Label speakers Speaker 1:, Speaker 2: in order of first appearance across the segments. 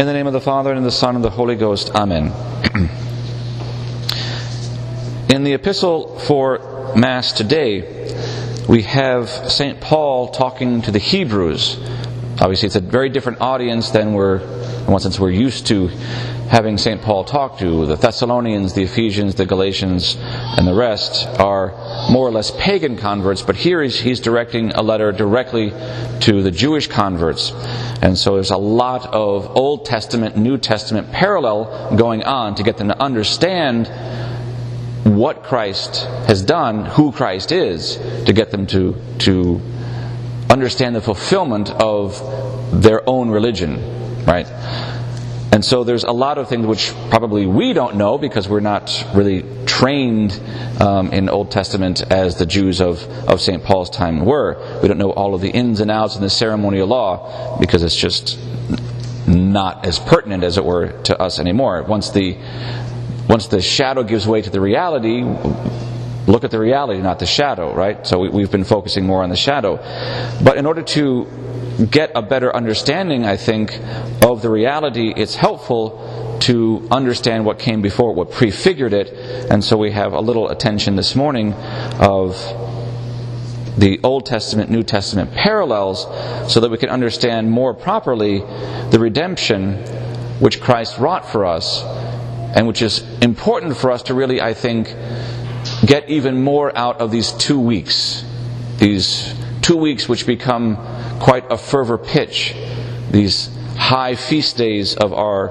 Speaker 1: In the name of the Father, and the Son, and the Holy Ghost. Amen. In the epistle for Mass today, we have St. Paul talking to the Hebrews. Obviously, it's a very different audience than we're, in one sense, we're used to having St. Paul talk to. The Thessalonians, the Ephesians, the Galatians, and the rest are more or less pagan converts, but here he's, he's directing a letter directly to the Jewish converts. And so there's a lot of Old Testament, New Testament parallel going on to get them to understand what Christ has done, who Christ is, to get them to, to understand the fulfillment of their own religion, right? And so there's a lot of things which probably we don't know because we're not really trained um, in Old Testament as the Jews of, of St. Paul's time were. We don't know all of the ins and outs in the ceremonial law because it's just not as pertinent as it were to us anymore. Once the once the shadow gives way to the reality, look at the reality, not the shadow, right? So we, have been focusing more on the shadow. But in order to get a better understanding, I think, of the reality, it's helpful to understand what came before, what prefigured it. And so we have a little attention this morning of the Old Testament, New Testament parallels so that we can understand more properly the redemption which Christ wrought for us and which is important for us to really, I think, get even more out of these two weeks. These two weeks which become quite a fervor pitch, these high feast days of our,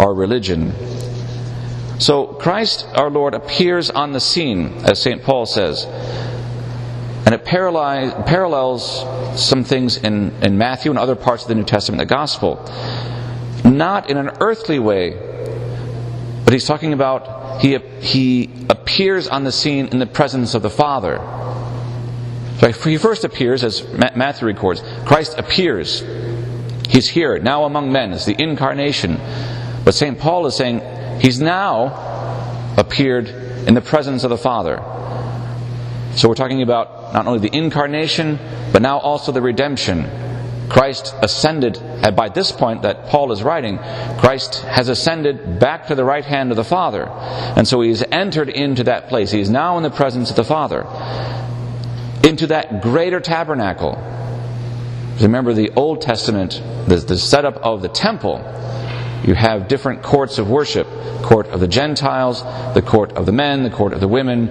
Speaker 1: our religion. So Christ our Lord appears on the scene, as St. Paul says. And it parallels some things in, in Matthew and other parts of the New Testament, the Gospel. Not in an earthly way, but he's talking about he, he appears on the scene in the presence of the Father. So he first appears, as Matthew records, Christ appears. He's here, now among men. It's the incarnation. But St. Paul is saying he's now appeared in the presence of the Father. So we're talking about not only the incarnation, but now also the redemption. Christ ascended, and by this point that Paul is writing, Christ has ascended back to the right hand of the Father. And so he has entered into that place. He is now in the presence of the Father into that greater tabernacle. Remember the Old Testament, the, the setup of the temple. You have different courts of worship court of the Gentiles, the court of the men, the court of the women,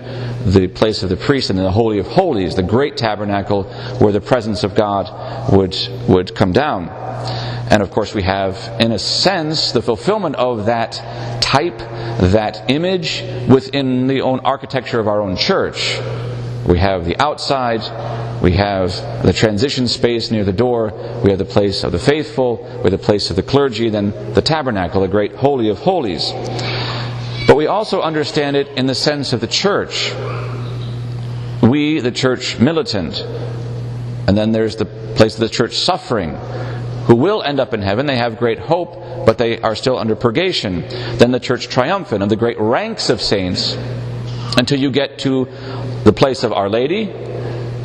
Speaker 1: the place of the priest, and the Holy of Holies, the great tabernacle where the presence of God would, would come down. And of course, we have, in a sense, the fulfillment of that type, that image within the own architecture of our own church. We have the outside, we have the transition space near the door, we have the place of the faithful, we have the place of the clergy, then the tabernacle, the great holy of holies. But we also understand it in the sense of the church. We, the church militant, and then there's the place of the church suffering, who will end up in heaven. They have great hope, but they are still under purgation. Then the church triumphant of the great ranks of saints until you get to the place of Our Lady,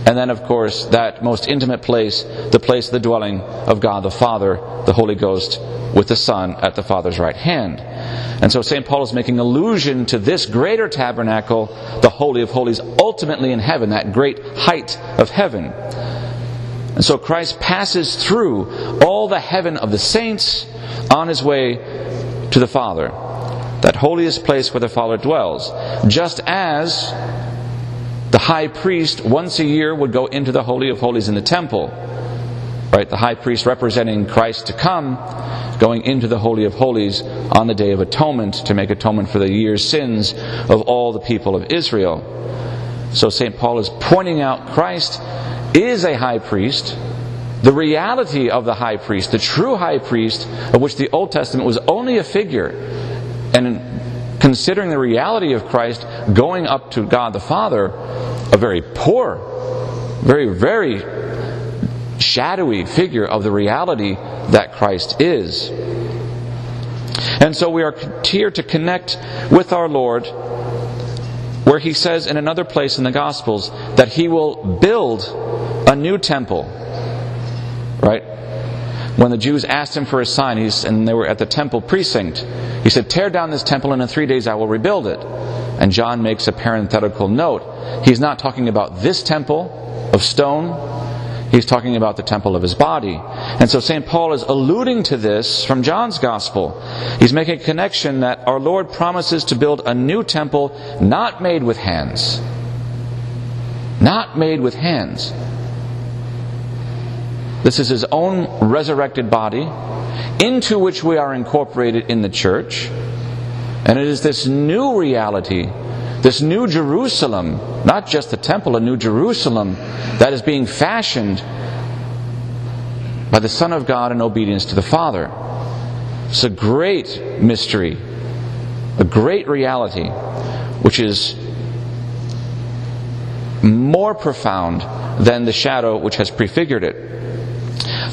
Speaker 1: and then, of course, that most intimate place, the place of the dwelling of God the Father, the Holy Ghost, with the Son at the Father's right hand. And so St. Paul is making allusion to this greater tabernacle, the Holy of Holies, ultimately in heaven, that great height of heaven. And so Christ passes through all the heaven of the saints on his way to the Father, that holiest place where the Father dwells, just as the high priest once a year would go into the Holy of Holies in the temple. Right? The high priest representing Christ to come, going into the Holy of Holies on the Day of Atonement to make atonement for the year's sins of all the people of Israel. So St. Paul is pointing out Christ is a high priest. The reality of the high priest, the true high priest, of which the Old Testament was only a figure, and considering the reality of Christ going up to God the Father, a very poor, very, very shadowy figure of the reality that Christ is. And so we are here to connect with our Lord, where he says in another place in the Gospels that he will build a new temple. Right? When the Jews asked him for a sign, and they were at the temple precinct, he said, Tear down this temple, and in three days I will rebuild it. And John makes a parenthetical note. He's not talking about this temple of stone, He's talking about the temple of his body. And so St. Paul is alluding to this from John's gospel. He's making a connection that our Lord promises to build a new temple not made with hands. Not made with hands. This is his own resurrected body into which we are incorporated in the church. And it is this new reality, this new Jerusalem, not just the temple, a new Jerusalem that is being fashioned by the Son of God in obedience to the Father. It's a great mystery, a great reality, which is more profound than the shadow which has prefigured it.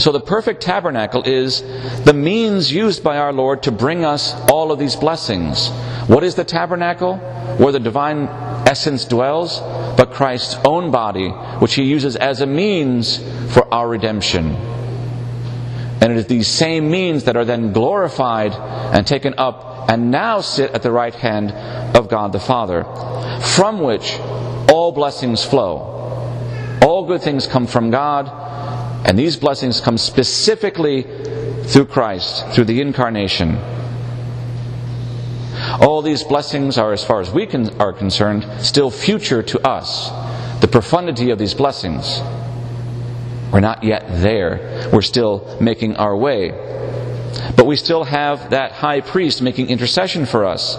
Speaker 1: So the perfect tabernacle is the means used by our Lord to bring us all of these blessings. What is the tabernacle? Where the divine essence dwells, but Christ's own body, which he uses as a means for our redemption. And it is these same means that are then glorified and taken up and now sit at the right hand of God the Father, from which all blessings flow. All good things come from God, and these blessings come specifically through Christ, through the incarnation. All these blessings are, as far as we can, are concerned, still future to us. The profundity of these blessings. We're not yet there. We're still making our way. But we still have that high priest making intercession for us.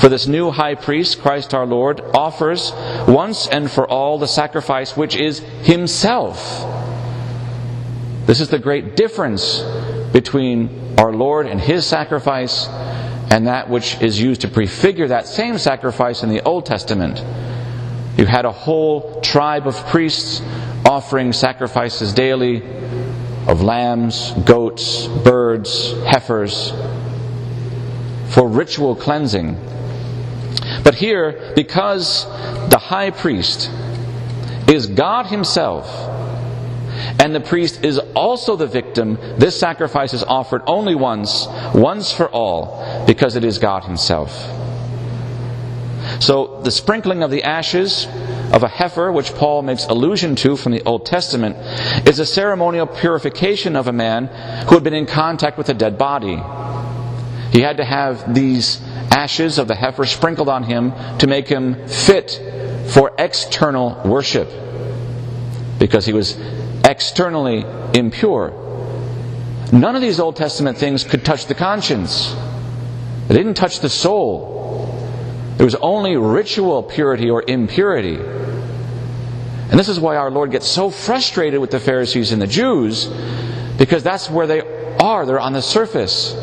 Speaker 1: For this new high priest, Christ our Lord, offers once and for all the sacrifice which is himself this is the great difference between our Lord and His sacrifice and that which is used to prefigure that same sacrifice in the Old Testament. You had a whole tribe of priests offering sacrifices daily of lambs, goats, birds, heifers for ritual cleansing. But here, because the high priest is God Himself, and the priest is also the victim, this sacrifice is offered only once, once for all, because it is God Himself. So the sprinkling of the ashes of a heifer, which Paul makes allusion to from the Old Testament, is a ceremonial purification of a man who had been in contact with a dead body. He had to have these ashes of the heifer sprinkled on him to make him fit for external worship because he was externally impure. None of these Old Testament things could touch the conscience. They didn't touch the soul. There was only ritual purity or impurity. And this is why our Lord gets so frustrated with the Pharisees and the Jews, because that's where they are. They're on the surface.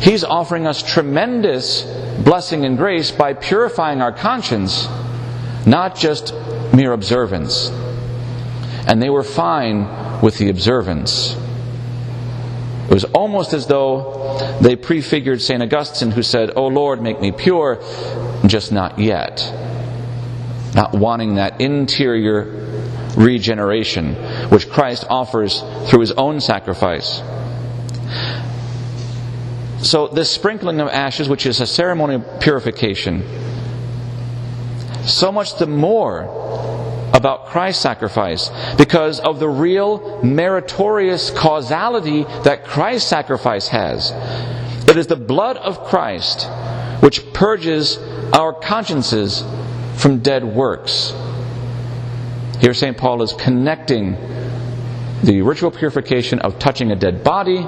Speaker 1: He's offering us tremendous blessing and grace by purifying our conscience, not just mere observance and they were fine with the observance. It was almost as though they prefigured St. Augustine, who said, Oh Lord, make me pure, just not yet. Not wanting that interior regeneration which Christ offers through his own sacrifice. So, this sprinkling of ashes, which is a ceremonial purification, so much the more about Christ's sacrifice because of the real meritorious causality that Christ's sacrifice has. It is the blood of Christ which purges our consciences from dead works. Here, St. Paul is connecting the ritual purification of touching a dead body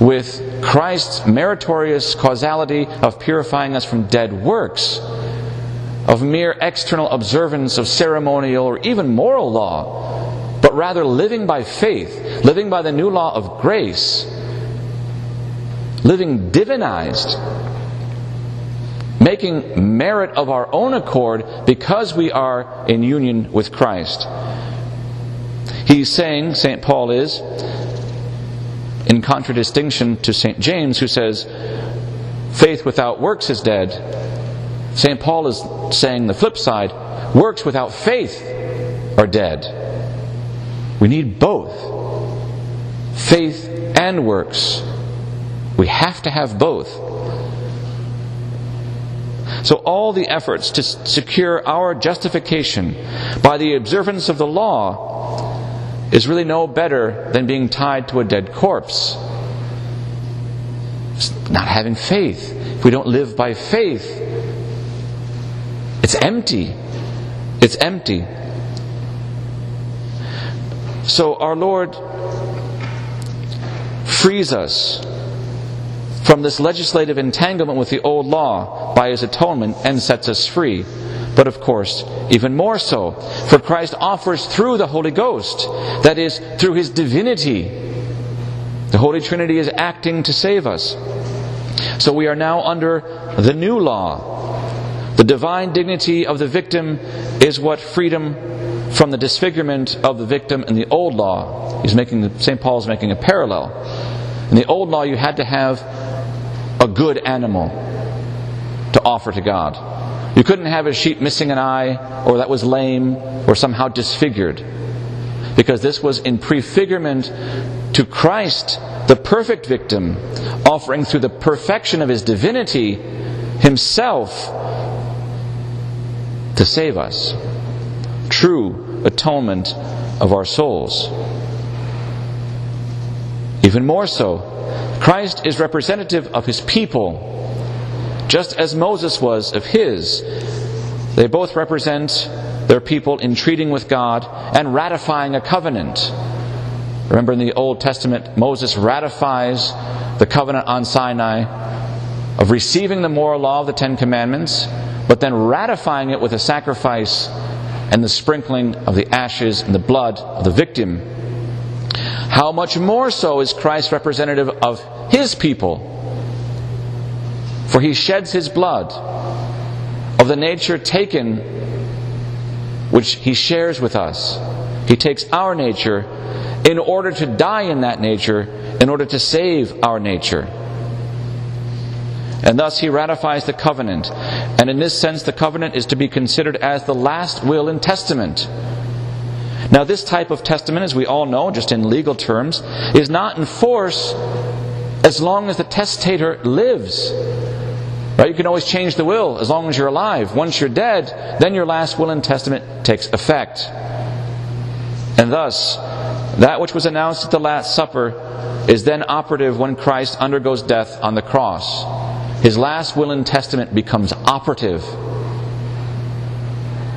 Speaker 1: with Christ's meritorious causality of purifying us from dead works of mere external observance of ceremonial or even moral law, but rather living by faith, living by the new law of grace, living divinized, making merit of our own accord because we are in union with Christ. He's saying, St. Paul is, in contradistinction to St. James, who says, faith without works is dead St. Paul is saying the flip side works without faith are dead. We need both faith and works. We have to have both. So, all the efforts to secure our justification by the observance of the law is really no better than being tied to a dead corpse. It's not having faith. If we don't live by faith, it's empty. It's empty. So, our Lord frees us from this legislative entanglement with the old law by his atonement and sets us free. But of course, even more so, for Christ offers through the Holy Ghost, that is, through his divinity. The Holy Trinity is acting to save us. So we are now under the new law. The divine dignity of the victim is what freedom from the disfigurement of the victim in the old law. He's making St. Paul's making a parallel. In the old law, you had to have a good animal to offer to God. You couldn't have a sheep missing an eye, or that was lame, or somehow disfigured. Because this was in prefigurement to Christ, the perfect victim, offering through the perfection of his divinity himself to save us. True atonement of our souls. Even more so, Christ is representative of his people, just as Moses was of his. They both represent their people in treating with God and ratifying a covenant. Remember in the Old Testament, Moses ratifies the covenant on Sinai of receiving the moral law of the Ten Commandments, but then ratifying it with a sacrifice and the sprinkling of the ashes and the blood of the victim how much more so is Christ representative of his people? For he sheds his blood of the nature taken, which he shares with us. He takes our nature in order to die in that nature, in order to save our nature. And thus he ratifies the covenant. And in this sense, the covenant is to be considered as the last will and testament now, this type of testament, as we all know, just in legal terms, is not in force as long as the testator lives. Right? You can always change the will as long as you're alive. Once you're dead, then your last will and testament takes effect. And thus, that which was announced at the Last Supper is then operative when Christ undergoes death on the cross. His last will and testament becomes operative.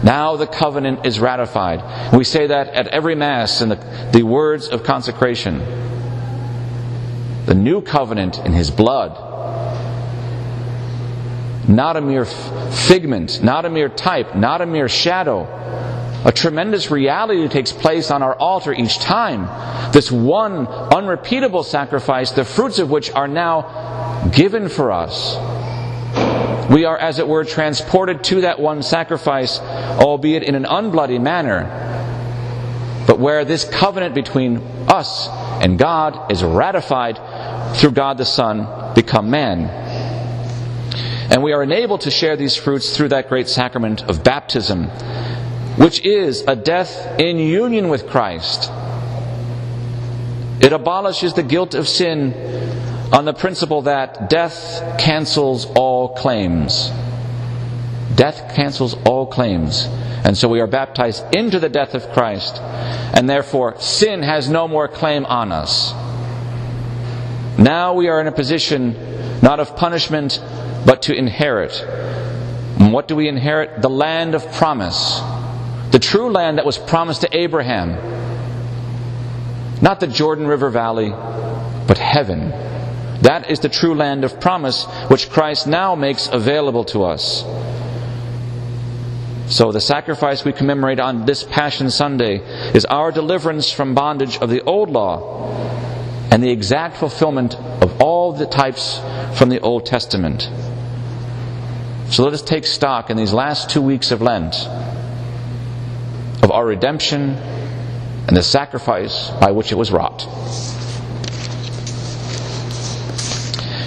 Speaker 1: Now the covenant is ratified. We say that at every Mass in the, the words of consecration. The new covenant in His blood. Not a mere figment, not a mere type, not a mere shadow. A tremendous reality takes place on our altar each time. This one unrepeatable sacrifice, the fruits of which are now given for us. We are, as it were, transported to that one sacrifice, albeit in an unbloody manner, but where this covenant between us and God is ratified through God the Son become man. And we are enabled to share these fruits through that great sacrament of baptism, which is a death in union with Christ. It abolishes the guilt of sin on the principle that death cancels all claims. Death cancels all claims. And so we are baptized into the death of Christ, and therefore sin has no more claim on us. Now we are in a position not of punishment, but to inherit. And what do we inherit? The land of promise. The true land that was promised to Abraham. Not the Jordan River Valley, but heaven. That is the true land of promise, which Christ now makes available to us. So, the sacrifice we commemorate on this Passion Sunday is our deliverance from bondage of the old law and the exact fulfillment of all the types from the Old Testament. So, let us take stock in these last two weeks of Lent of our redemption and the sacrifice by which it was wrought.